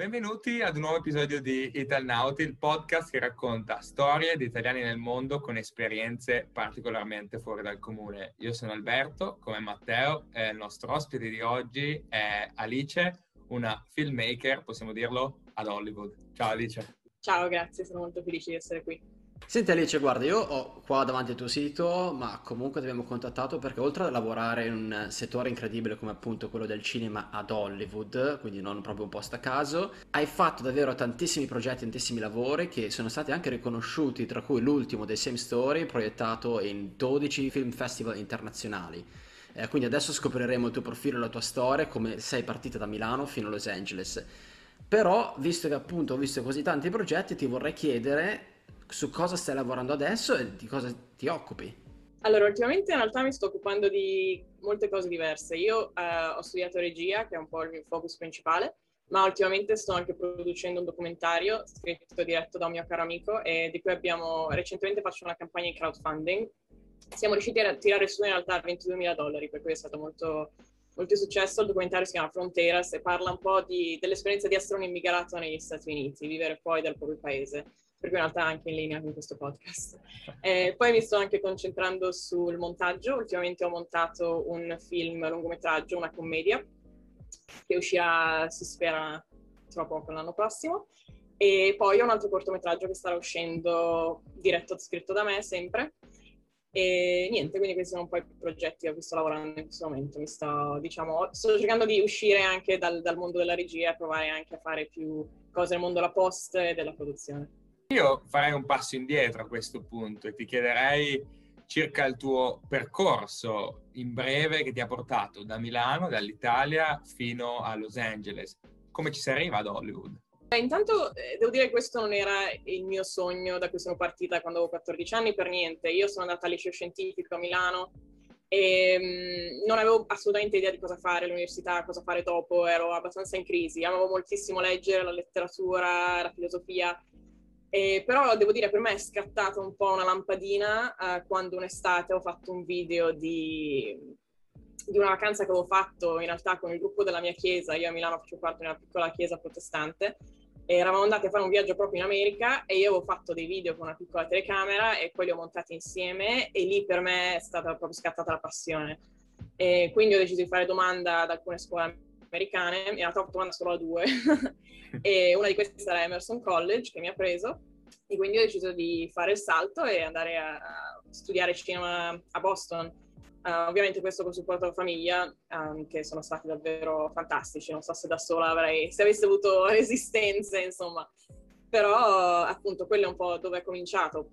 Benvenuti ad un nuovo episodio di Italnauti, il podcast che racconta storie di italiani nel mondo con esperienze particolarmente fuori dal comune. Io sono Alberto, come Matteo, e il nostro ospite di oggi è Alice, una filmmaker, possiamo dirlo, ad Hollywood. Ciao Alice. Ciao, grazie, sono molto felice di essere qui. Senti Alice, guarda, io ho qua davanti il tuo sito, ma comunque ti abbiamo contattato perché oltre a lavorare in un settore incredibile come appunto quello del cinema ad Hollywood, quindi non proprio un posto a caso, hai fatto davvero tantissimi progetti, tantissimi lavori che sono stati anche riconosciuti, tra cui l'ultimo dei Same Story, proiettato in 12 film festival internazionali. Eh, quindi adesso scopriremo il tuo profilo e la tua storia, come sei partita da Milano fino a Los Angeles. Però, visto che appunto ho visto così tanti progetti, ti vorrei chiedere su cosa stai lavorando adesso e di cosa ti occupi? Allora, ultimamente in realtà mi sto occupando di molte cose diverse. Io eh, ho studiato regia, che è un po' il mio focus principale, ma ultimamente sto anche producendo un documentario scritto diretto da un mio caro amico e di cui abbiamo recentemente fatto una campagna in crowdfunding. Siamo riusciti a tirare su in realtà 22 mila dollari, per cui è stato molto, molto successo. Il documentario si chiama Fronteras e parla un po' di, dell'esperienza di essere un immigrato negli Stati Uniti, vivere fuori dal proprio paese per cui in realtà anche in linea con questo podcast. Eh, poi mi sto anche concentrando sul montaggio, ultimamente ho montato un film lungometraggio, una commedia, che uscirà, si spera, tra poco l'anno prossimo, e poi ho un altro cortometraggio che starà uscendo diretto scritto da me sempre, e niente, quindi questi sono un po' i progetti a cui sto lavorando in questo momento. Mi sto, diciamo, sto cercando di uscire anche dal, dal mondo della regia e provare anche a fare più cose nel mondo della post e della produzione. Io farei un passo indietro a questo punto e ti chiederei circa il tuo percorso in breve che ti ha portato da Milano, dall'Italia, fino a Los Angeles. Come ci si arriva ad Hollywood? Intanto eh, devo dire che questo non era il mio sogno da cui sono partita quando avevo 14 anni, per niente. Io sono andata al liceo scientifico a Milano e mh, non avevo assolutamente idea di cosa fare all'università, cosa fare dopo, ero abbastanza in crisi. Amavo moltissimo leggere la letteratura, la filosofia eh, però devo dire, per me è scattata un po' una lampadina eh, quando un'estate ho fatto un video di, di, una vacanza che avevo fatto in realtà con il gruppo della mia chiesa. Io a Milano faccio parte di una piccola chiesa protestante. E eravamo andati a fare un viaggio proprio in America e io avevo fatto dei video con una piccola telecamera e poi li ho montati insieme e lì per me è stata proprio scattata la passione. E quindi ho deciso di fare domanda ad alcune scuole americane, in realtà ho fatto domanda solo a due, e una di queste era Emerson College che mi ha preso e quindi ho deciso di fare il salto e andare a studiare cinema a Boston. Uh, ovviamente questo con supporto della famiglia, um, che sono stati davvero fantastici. Non so se da sola avrei, se avessi avuto resistenze, insomma. Però appunto quello è un po' dove è cominciato.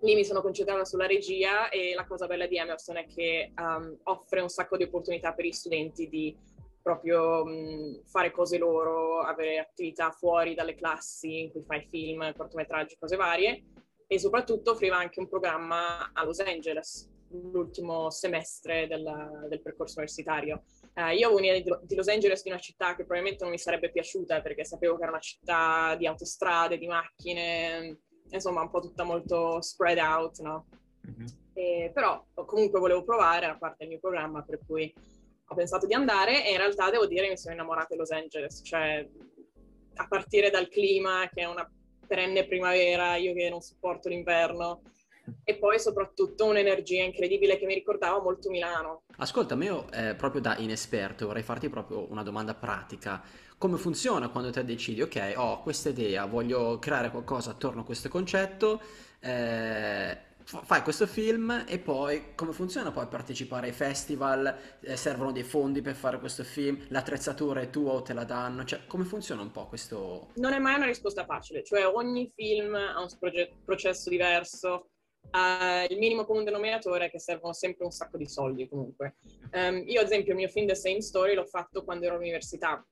Lì mi sono concentrata sulla regia e la cosa bella di Emerson è che um, offre un sacco di opportunità per gli studenti di proprio mh, fare cose loro, avere attività fuori dalle classi in cui fai film, cortometraggi, cose varie e soprattutto offriva anche un programma a Los Angeles l'ultimo semestre del, del percorso universitario. Uh, io avevo un'idea di Los Angeles di una città che probabilmente non mi sarebbe piaciuta perché sapevo che era una città di autostrade, di macchine, insomma un po' tutta molto spread out, no? Mm-hmm. E, però comunque volevo provare, era parte del mio programma, per cui ho pensato di andare e in realtà devo dire mi sono innamorata di Los Angeles, cioè a partire dal clima che è una perenne primavera, io che non sopporto l'inverno, e poi soprattutto un'energia incredibile che mi ricordava molto Milano. Ascolta, io eh, proprio da inesperto vorrei farti proprio una domanda pratica. Come funziona quando te decidi, ok, ho questa idea, voglio creare qualcosa attorno a questo concetto, eh, fai questo film e poi come funziona poi partecipare ai festival? Eh, servono dei fondi per fare questo film? L'attrezzatura è tua o te la danno? Cioè, come funziona un po' questo? Non è mai una risposta facile, cioè ogni film ha un proget- processo diverso. Uh, il minimo comune denominatore è che servono sempre un sacco di soldi comunque. Um, io ad esempio il mio film The Same Story l'ho fatto quando ero all'università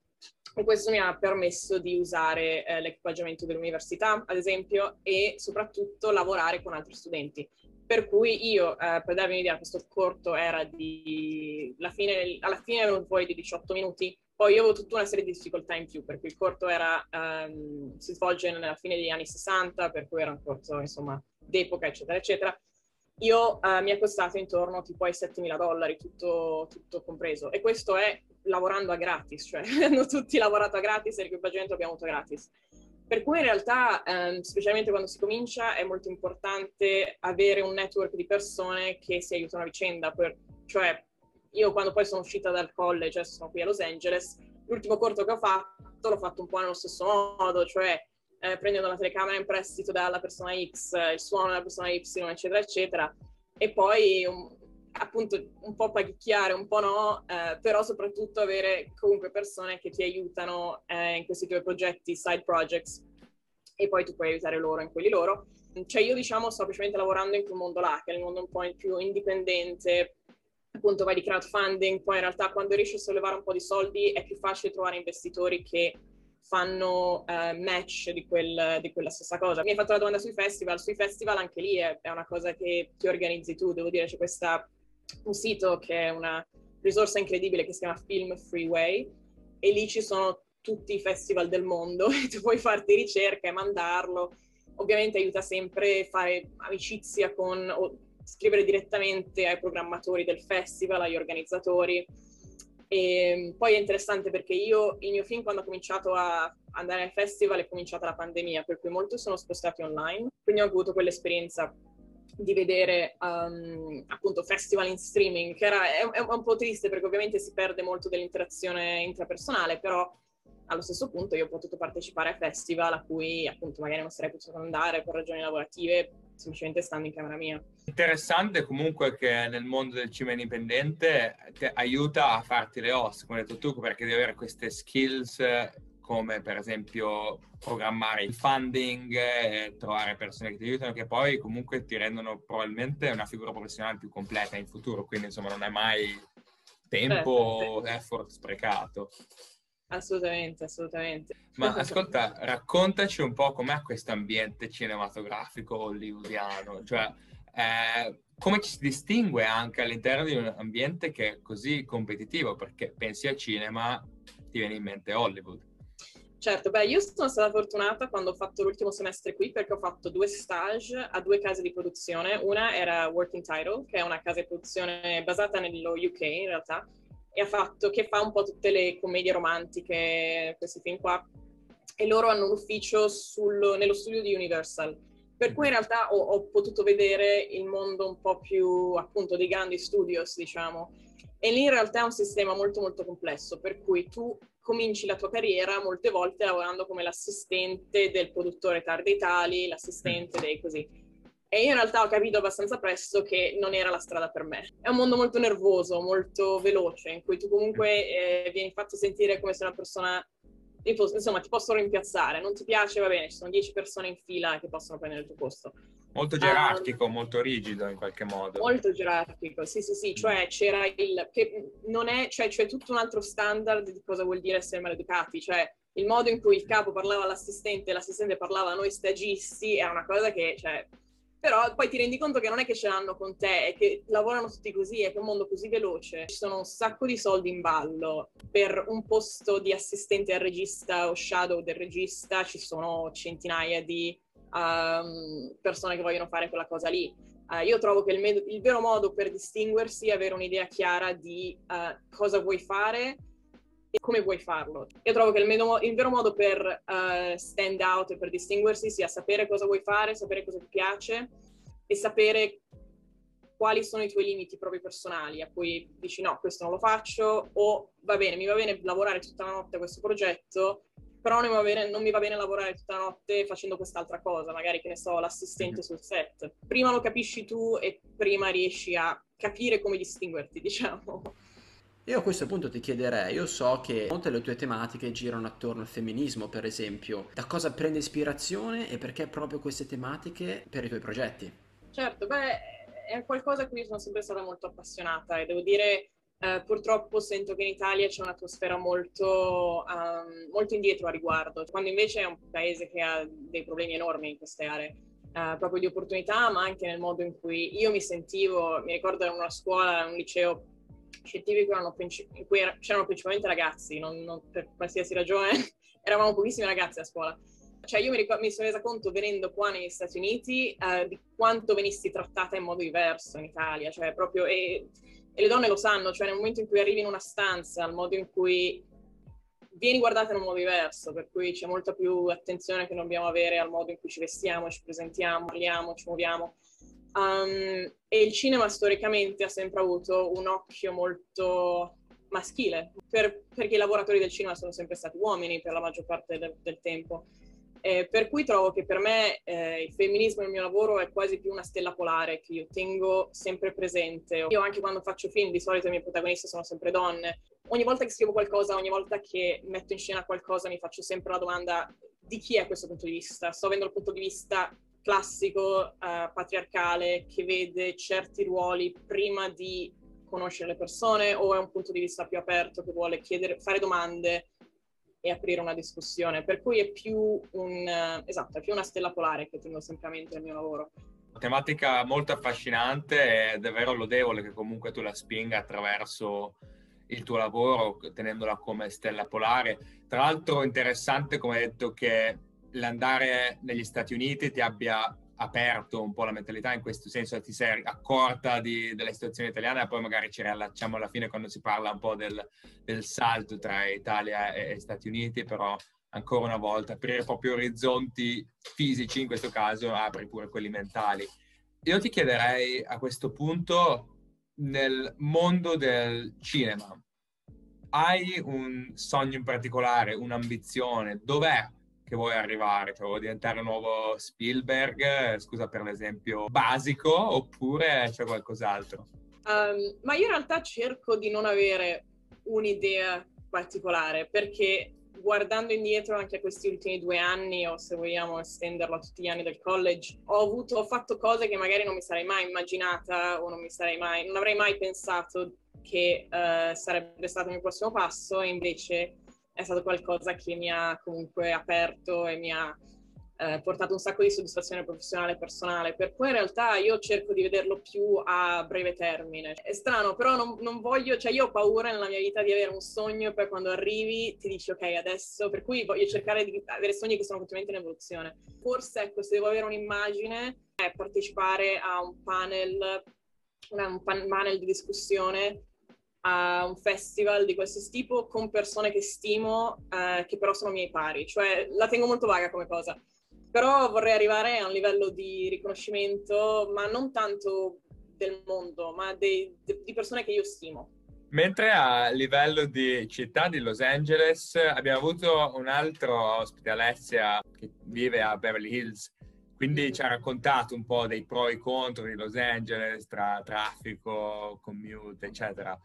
e questo mi ha permesso di usare eh, l'equipaggiamento dell'università, ad esempio, e soprattutto lavorare con altri studenti. Per cui io, eh, per darvi un'idea, questo corto era di... Fine, alla fine erano fuori di 18 minuti, poi io avevo tutta una serie di difficoltà in più, perché il corto era, um, si svolge nella fine degli anni 60, per cui era un corto, insomma, d'epoca, eccetera, eccetera. Io uh, mi è costato intorno tipo ai 7.000 dollari, tutto, tutto compreso. E questo è lavorando a gratis, cioè hanno tutti lavorato a gratis e l'equipaggiamento abbiamo avuto gratis. Per cui in realtà, ehm, specialmente quando si comincia, è molto importante avere un network di persone che si aiutano a vicenda. Per, cioè, io quando poi sono uscita dal college, adesso sono qui a Los Angeles, l'ultimo corto che ho fatto l'ho fatto un po' nello stesso modo, cioè eh, prendendo la telecamera in prestito dalla persona X, il suono della persona Y, eccetera, eccetera, e poi un, appunto un po' pagicchiare, un po' no, eh, però soprattutto avere comunque persone che ti aiutano eh, in questi tuoi progetti, side projects, e poi tu puoi aiutare loro in quelli loro. Cioè io diciamo sto semplicemente lavorando in quel mondo là, che è il mondo un po' più indipendente, appunto vai di crowdfunding, poi in realtà quando riesci a sollevare un po' di soldi è più facile trovare investitori che fanno uh, match di, quel, di, quella stessa cosa. Mi hai fatto la domanda sui festival, sui festival anche lì è, è una cosa che ti organizzi tu, devo dire c'è questa un sito che è una risorsa incredibile che si chiama Film Freeway e lì ci sono tutti i festival del mondo e tu puoi farti ricerca e mandarlo. Ovviamente aiuta sempre a fare amicizia con o scrivere direttamente ai programmatori del festival, agli organizzatori. E poi è interessante perché io, il mio film, quando ho cominciato a andare al festival, è cominciata la pandemia, per cui molti sono spostati online. Quindi ho avuto quell'esperienza di vedere um, appunto festival in streaming, che era, è, è, un po' triste perché ovviamente si perde molto dell'interazione intrapersonale, però allo stesso punto io ho potuto partecipare a festival a cui appunto magari non sarei potuto andare per ragioni lavorative, semplicemente stando in camera mia. Interessante comunque che nel mondo del cinema indipendente ti aiuta a farti le ossa, come hai detto tu, perché devi avere queste skills come per esempio programmare il funding, e trovare persone che ti aiutano, che poi comunque ti rendono probabilmente una figura professionale più completa in futuro, quindi insomma non è mai tempo, o effort sprecato. Assolutamente, assolutamente. Ma ascolta, raccontaci un po' com'è questo ambiente cinematografico hollywoodiano, cioè eh, come ci si distingue anche all'interno di un ambiente che è così competitivo, perché pensi al cinema, ti viene in mente Hollywood. Certo, beh, io sono stata fortunata quando ho fatto l'ultimo semestre qui perché ho fatto due stage a due case di produzione. Una era Working Title, che è una casa di produzione basata nello UK in realtà, e fatto, che fa un po' tutte le commedie romantiche, questi film qua. E loro hanno un ufficio sul, nello studio di Universal. Per cui in realtà ho, ho potuto vedere il mondo un po' più appunto dei grandi studios, diciamo. E lì in realtà è un sistema molto molto complesso, per cui tu cominci la tua carriera molte volte lavorando come l'assistente del produttore tardi Italy, l'assistente dei così. E io in realtà ho capito abbastanza presto che non era la strada per me. È un mondo molto nervoso, molto veloce, in cui tu comunque eh, vieni fatto sentire come se una persona insomma, ti possono rimpiazzare, non ti piace, va bene, ci sono dieci persone in fila che possono prendere il tuo posto. Molto gerarchico, um, molto rigido in qualche modo. Molto gerarchico, sì, sì, sì, mm. cioè c'era il... che non è, cioè c'è tutto un altro standard di cosa vuol dire essere maleducati, cioè il modo in cui il capo parlava all'assistente e l'assistente parlava a noi stagisti è una cosa che, cioè, però poi ti rendi conto che non è che ce l'hanno con te, è che lavorano tutti così, è che è un mondo così veloce. Ci sono un sacco di soldi in ballo. Per un posto di assistente al regista o shadow del regista ci sono centinaia di um, persone che vogliono fare quella cosa lì. Uh, io trovo che il, med- il, vero modo per distinguersi è avere un'idea chiara di uh, cosa vuoi fare e come vuoi farlo. Io trovo che il, medo- il vero modo per uh, stand out e per distinguersi sia sapere cosa vuoi fare, sapere cosa ti piace e sapere quali sono i tuoi limiti propri personali, a cui dici no, questo non lo faccio, o va bene, mi va bene lavorare tutta la notte a questo progetto, però non mi, va bene, mi va bene lavorare tutta la notte facendo quest'altra cosa, magari che ne so, l'assistente sul set. Prima lo capisci tu e prima riesci a capire come distinguerti, diciamo. Io a questo punto ti chiederei, io so che molte delle tue tematiche girano attorno al femminismo, per esempio. Da cosa prende ispirazione e perché proprio queste tematiche per i tuoi progetti? Certo, beh, è qualcosa a cui sono sempre stata molto appassionata e devo dire eh, purtroppo sento che in Italia c'è un'atmosfera molto, um, molto indietro a riguardo, quando invece è un paese che ha dei problemi enormi in queste aree. Uh, proprio di opportunità, ma anche nel modo in cui io mi sentivo, mi ricordo in una scuola, un liceo scientifico in cui era, c'erano principalmente ragazzi, non, non per qualsiasi ragione, eravamo pochissimi ragazzi a scuola. Cioè io mi, ric- mi, sono resa conto venendo qua negli Stati Uniti uh, di quanto venissi trattata in modo diverso in Italia, cioè proprio... E, e le donne lo sanno, cioè nel momento in cui arrivi in una stanza, il modo in cui vieni guardata in un modo diverso, per cui c'è molta più attenzione che dobbiamo avere al modo in cui ci vestiamo, ci presentiamo, parliamo, ci muoviamo. Um, e il cinema storicamente ha sempre avuto un occhio molto maschile, per, perché i lavoratori del cinema sono sempre stati uomini per la maggior parte del, del tempo. Eh, per cui trovo che per me eh, il femminismo nel mio lavoro è quasi più una stella polare che io tengo sempre presente. Io anche quando faccio film, di solito i miei protagonisti sono sempre donne. Ogni volta che scrivo qualcosa, ogni volta che metto in scena qualcosa, mi faccio sempre la domanda di chi è questo punto di vista? Sto avendo il punto di vista classico, eh, patriarcale, che vede certi ruoli prima di conoscere le persone o è un punto di vista più aperto che vuole chiedere, fare domande e aprire una discussione. Per cui è più, un, esatto, è più una stella polare che tengo sempre a mente nel mio lavoro. Una tematica molto affascinante è davvero lodevole che comunque tu la spinga attraverso il tuo lavoro, tenendola come stella polare. Tra l'altro interessante, come hai detto, che l'andare negli Stati Uniti ti abbia aperto un po' la mentalità, in questo senso ti sei accorta di, della situazione italiana e poi magari ci riallacciamo alla fine quando si parla un po' del, del salto tra Italia e, e, Stati Uniti, però ancora una volta aprire proprio orizzonti fisici, in questo caso apri pure quelli mentali. Io ti chiederei a questo punto, nel mondo del cinema, hai un sogno in particolare, un'ambizione? Dov'è che vuoi arrivare? Cioè, vuoi diventare un nuovo Spielberg, scusa per l'esempio basico, oppure c'è qualcos'altro? Um, ma io in realtà cerco di non avere un'idea particolare, perché guardando indietro anche a questi ultimi due anni, o se vogliamo estenderlo a tutti gli anni del college, ho, avuto, ho fatto cose che magari non mi sarei mai immaginata o non mi sarei mai, non avrei mai pensato che uh, sarebbe stato il mio prossimo passo, e invece è stato qualcosa che mi ha comunque aperto e mi ha eh, portato un sacco di soddisfazione professionale e personale, per cui in realtà io cerco di vederlo più a breve termine. È strano, però non, non, voglio, cioè io ho paura nella mia vita di avere un sogno e poi quando arrivi ti dici ok adesso, per cui voglio cercare di avere sogni che sono completamente in evoluzione. Forse ecco, se devo avere un'immagine, è partecipare a un panel, un panel di discussione a un festival di questo tipo con persone che stimo, eh, che però sono miei pari, cioè la tengo molto vaga come cosa. Però vorrei arrivare a un livello di riconoscimento, ma non tanto del mondo, ma dei, di persone che io stimo. Mentre a livello di città di Los Angeles abbiamo avuto un altro ospite, Alessia, che vive a Beverly Hills, quindi mm. ci ha raccontato un po' dei pro e contro di Los Angeles tra traffico, commute, eccetera.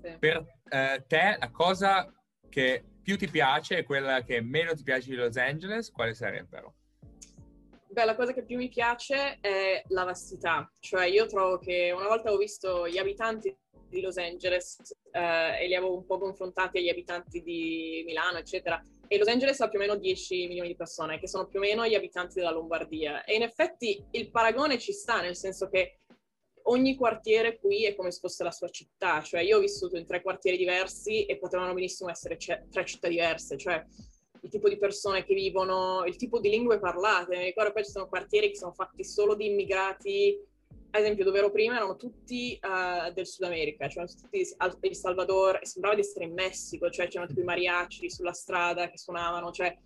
Per eh, te la cosa che più ti piace e quella che meno ti piace di Los Angeles, quali sarebbero? Beh, la cosa che più mi piace è la vastità, cioè io trovo che una volta ho visto gli abitanti di Los Angeles eh, e li avevo un po' confrontati agli abitanti di Milano, eccetera, e Los Angeles ha più o meno 10 milioni di persone, che sono più o meno gli abitanti della Lombardia. E in effetti il paragone ci sta, nel senso che ogni quartiere qui è come se fosse la sua città, cioè io ho vissuto in tre quartieri diversi e potevano benissimo essere c- tre città diverse, cioè il tipo di persone che vivono, il tipo di lingue parlate. Mi ricordo poi ci sono quartieri che sono fatti solo di immigrati, ad esempio dove ero prima erano tutti uh, del Sud America, cioè tutti El Salvador, e sembrava di essere in Messico, cioè c'erano tipo i mariachi sulla strada che suonavano, cioè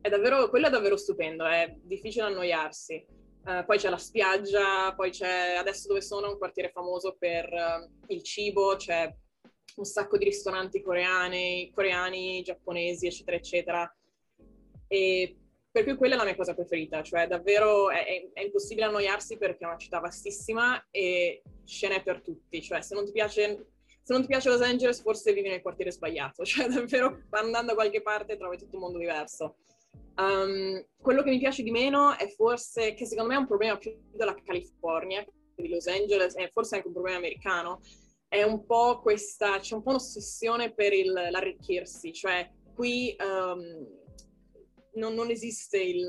è davvero, quello è davvero stupendo, è difficile annoiarsi. Uh, poi c'è la spiaggia, poi c'è adesso dove sono un quartiere famoso per uh, il cibo, c'è un sacco di ristoranti coreani, coreani, giapponesi, eccetera, eccetera. E per cui quella è la mia cosa preferita, cioè davvero è, è, è impossibile annoiarsi perché è una città vastissima e ce n'è per tutti, cioè se non ti piace se non ti piace Los Angeles forse vivi nel quartiere sbagliato, cioè davvero andando da qualche parte trovi tutto un mondo diverso. Um, quello che mi piace di meno è forse, che secondo me è un problema più della California, di Los Angeles, e forse anche un problema americano, è un po' questa, c'è un po' un'ossessione per il, l'arricchirsi, cioè qui um, non, non, esiste il,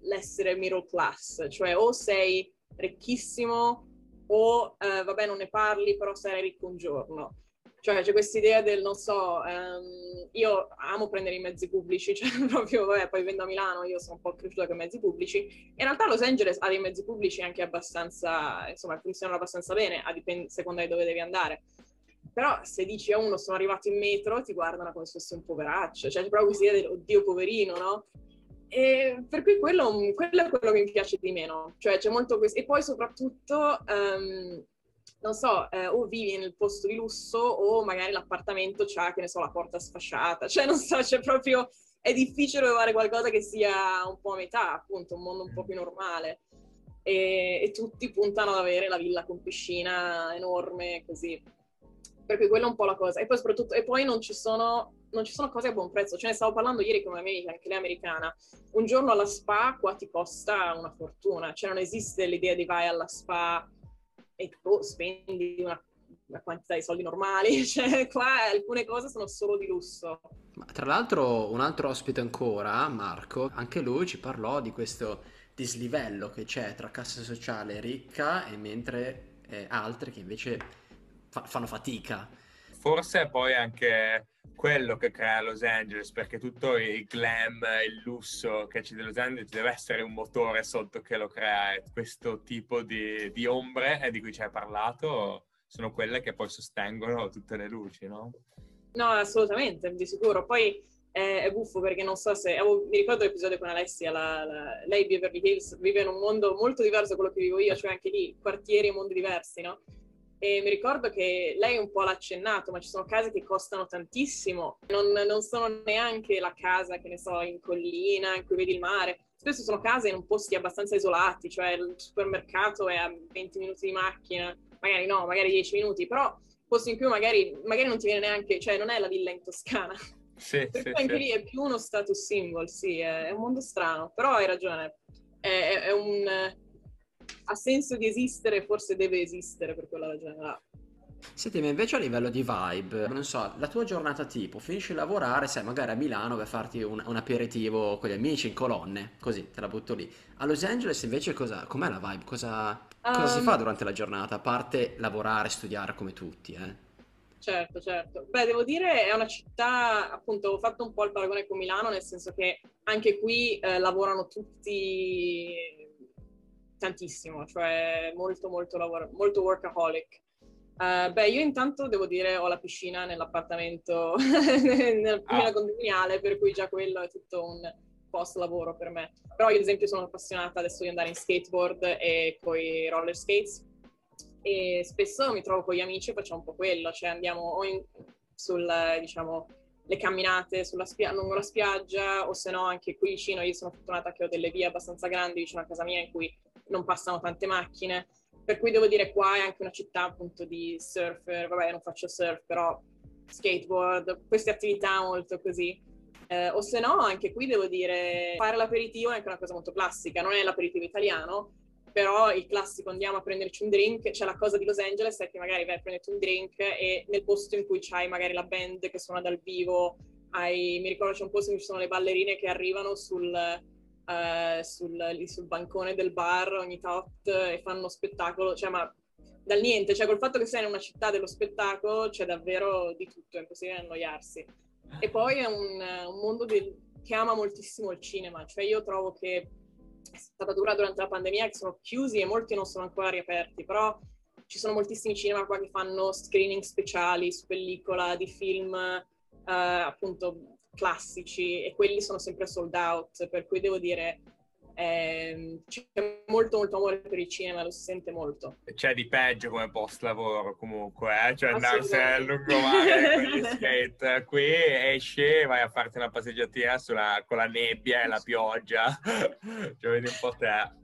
l'essere middle class, cioè o sei ricchissimo o uh, vabbè non ne parli però sarai ricco un giorno. Cioè c'è questa idea del, non so, um, io amo prendere i mezzi pubblici, cioè proprio, vabbè, poi vendo a Milano, io sono un po' cresciuta con i mezzi pubblici. In realtà Los Angeles ha dei mezzi pubblici anche abbastanza, insomma, funzionano abbastanza bene, a dipend- seconda di dove devi andare. però se dici a uno sono arrivato in metro, ti guardano come se fosse un poveraccio, cioè c'è proprio questa idea del oddio poverino, no? E per cui quello, quello, è quello che mi piace di meno, cioè c'è molto questo. E poi soprattutto, um, non so, eh, o vivi nel posto di lusso o magari l'appartamento c'ha, che ne so, la porta sfasciata, cioè non so, c'è proprio, è difficile trovare qualcosa che sia un po' a metà, appunto, un mondo un po' più normale. E, e tutti puntano ad avere la villa con piscina enorme, così. Perché quella è un po' la cosa. E poi soprattutto, e poi non ci sono non ci sono cose a buon prezzo. Ce ne stavo parlando ieri con un'amica, anche lei americana. Un giorno alla spa qua ti costa una fortuna. Cioè non esiste l'idea di vai alla spa e tu spendi una, una quantità di soldi normali. Cioè qua alcune cose sono solo di lusso. Ma tra l'altro un altro ospite ancora, Marco, anche lui ci parlò di questo dislivello che c'è tra cassa sociale ricca e mentre eh, altre che invece fa- fanno fatica. Forse poi anche quello che crea Los Angeles, perché tutto il glam, il lusso che c'è di Los Angeles deve essere un motore sotto che lo crea e questo tipo di, di ombre eh, di cui ci hai parlato sono quelle che poi sostengono tutte le luci, no? No, assolutamente, di sicuro. Poi è, è buffo perché non so se... Avevo, mi ricordo l'episodio con Alessia, la, la, lei Beverly Hills vive in un mondo molto diverso da quello che vivo io, cioè anche lì quartieri e mondi diversi, no? E mi ricordo che lei un po' l'ha accennato, ma ci sono case che costano tantissimo, non, non, sono neanche la casa, che ne so, in collina, in cui vedi il mare. Spesso sono case in posti abbastanza isolati, cioè il supermercato è a 20 minuti di macchina, magari no, magari 10 minuti, però posti in cui magari, magari non ti viene neanche, cioè non è la villa in Toscana. Sì, per sì, cui anche sì. lì è più uno status symbol, sì, è, è un mondo strano, però hai ragione, è, è un ha senso di esistere, forse deve esistere per quella ragione là. Senti, ma invece a livello di vibe, non so, la tua giornata tipo, finisci di lavorare, sai, magari a Milano per farti un, un, aperitivo con gli amici in colonne, così, te la butto lì. A Los Angeles invece cosa, com'è la vibe? Cosa, cosa um, si fa durante la giornata, a parte lavorare, studiare come tutti, eh? Certo, certo. Beh, devo dire, è una città, appunto, ho fatto un po' il paragone con Milano, nel senso che anche qui eh, lavorano tutti tantissimo, cioè molto molto lavoro, molto workaholic. Uh, beh, io intanto devo dire ho la piscina nell'appartamento, nella piscina ah. condominiale, per cui già quello è tutto un post lavoro per me. Però io ad esempio sono appassionata adesso di andare in skateboard e con i roller skates e spesso mi trovo con gli amici e facciamo un po' quello, cioè andiamo o in, sul, diciamo, le camminate spia- lungo la spiaggia o se no anche qui vicino, io sono fortunata che ho delle vie abbastanza grandi vicino a casa mia in cui non passano tante macchine, per cui devo dire qua è anche una città appunto di surfer, vabbè non faccio surf, però skateboard, queste attività molto così. Eh, o se no, anche qui devo dire, fare l'aperitivo è anche una cosa molto classica, non è l'aperitivo italiano, però il classico andiamo a prenderci un drink, cioè la cosa di Los Angeles è che magari vai a prenderti un drink e nel posto in cui c'hai magari la band che suona dal vivo, hai, mi ricordo c'è un posto in cui ci sono le ballerine che arrivano sul, uh, sul, sul, bancone del bar ogni tot e fanno spettacolo, cioè ma dal niente, cioè col fatto che sei in una città dello spettacolo c'è davvero di tutto, è impossibile annoiarsi. E poi è un, un mondo del, che ama moltissimo il cinema, cioè io trovo che è stata dura durante la pandemia che sono chiusi e molti non sono ancora riaperti, però ci sono moltissimi cinema qua che fanno screening speciali su pellicola di film eh, appunto classici e quelli sono sempre sold out, per cui devo dire eh, c'è molto molto amore per il cinema, lo si sente molto. C'è di peggio come post lavoro comunque, eh? cioè andarsene al lungomare con gli skate, qui esci vai a farti una passeggiatina sulla, con la nebbia e la pioggia, cioè vedi un po' te.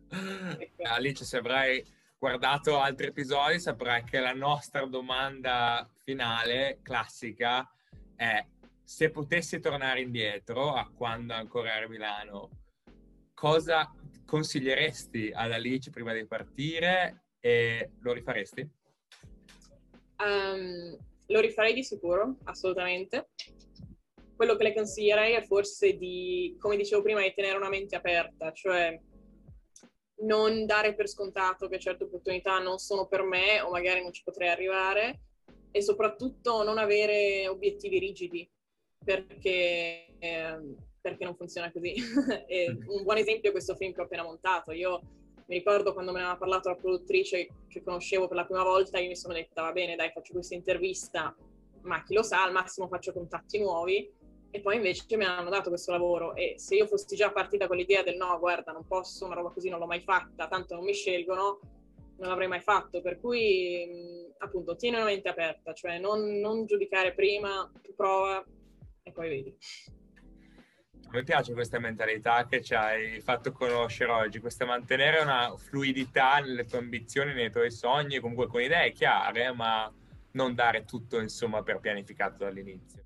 Alice, se avrai guardato altri episodi saprai che la nostra domanda finale, classica, è se potessi tornare indietro a quando ancora eri a Milano, cosa consiglieresti ad Alice prima di partire e lo rifaresti? Um, lo rifarei di sicuro, assolutamente. Quello che le consiglierei è forse di, come dicevo prima, di tenere una mente aperta, cioè non dare per scontato che certe opportunità non sono per me o magari non ci potrei arrivare e soprattutto non avere obiettivi rigidi perché, eh, perché non funziona così. un buon esempio è questo film che ho appena montato. Io Mi ricordo quando me ne aveva parlato la produttrice che conoscevo per la prima volta, io mi sono detta va bene dai faccio questa intervista, ma chi lo sa, al massimo faccio contatti nuovi e poi invece mi hanno dato questo lavoro e se io fossi già partita con l'idea del no, guarda, non posso, una roba così non l'ho mai fatta, tanto non mi scelgono, non l'avrei mai fatto. Per cui, appunto, tieni una mente aperta, cioè non, non giudicare prima, prova e poi vedi. Mi piace questa mentalità che ci hai fatto conoscere oggi, questa mantenere una fluidità nelle tue ambizioni, nei tuoi sogni, comunque con idee chiare, ma non dare tutto insomma per pianificato dall'inizio.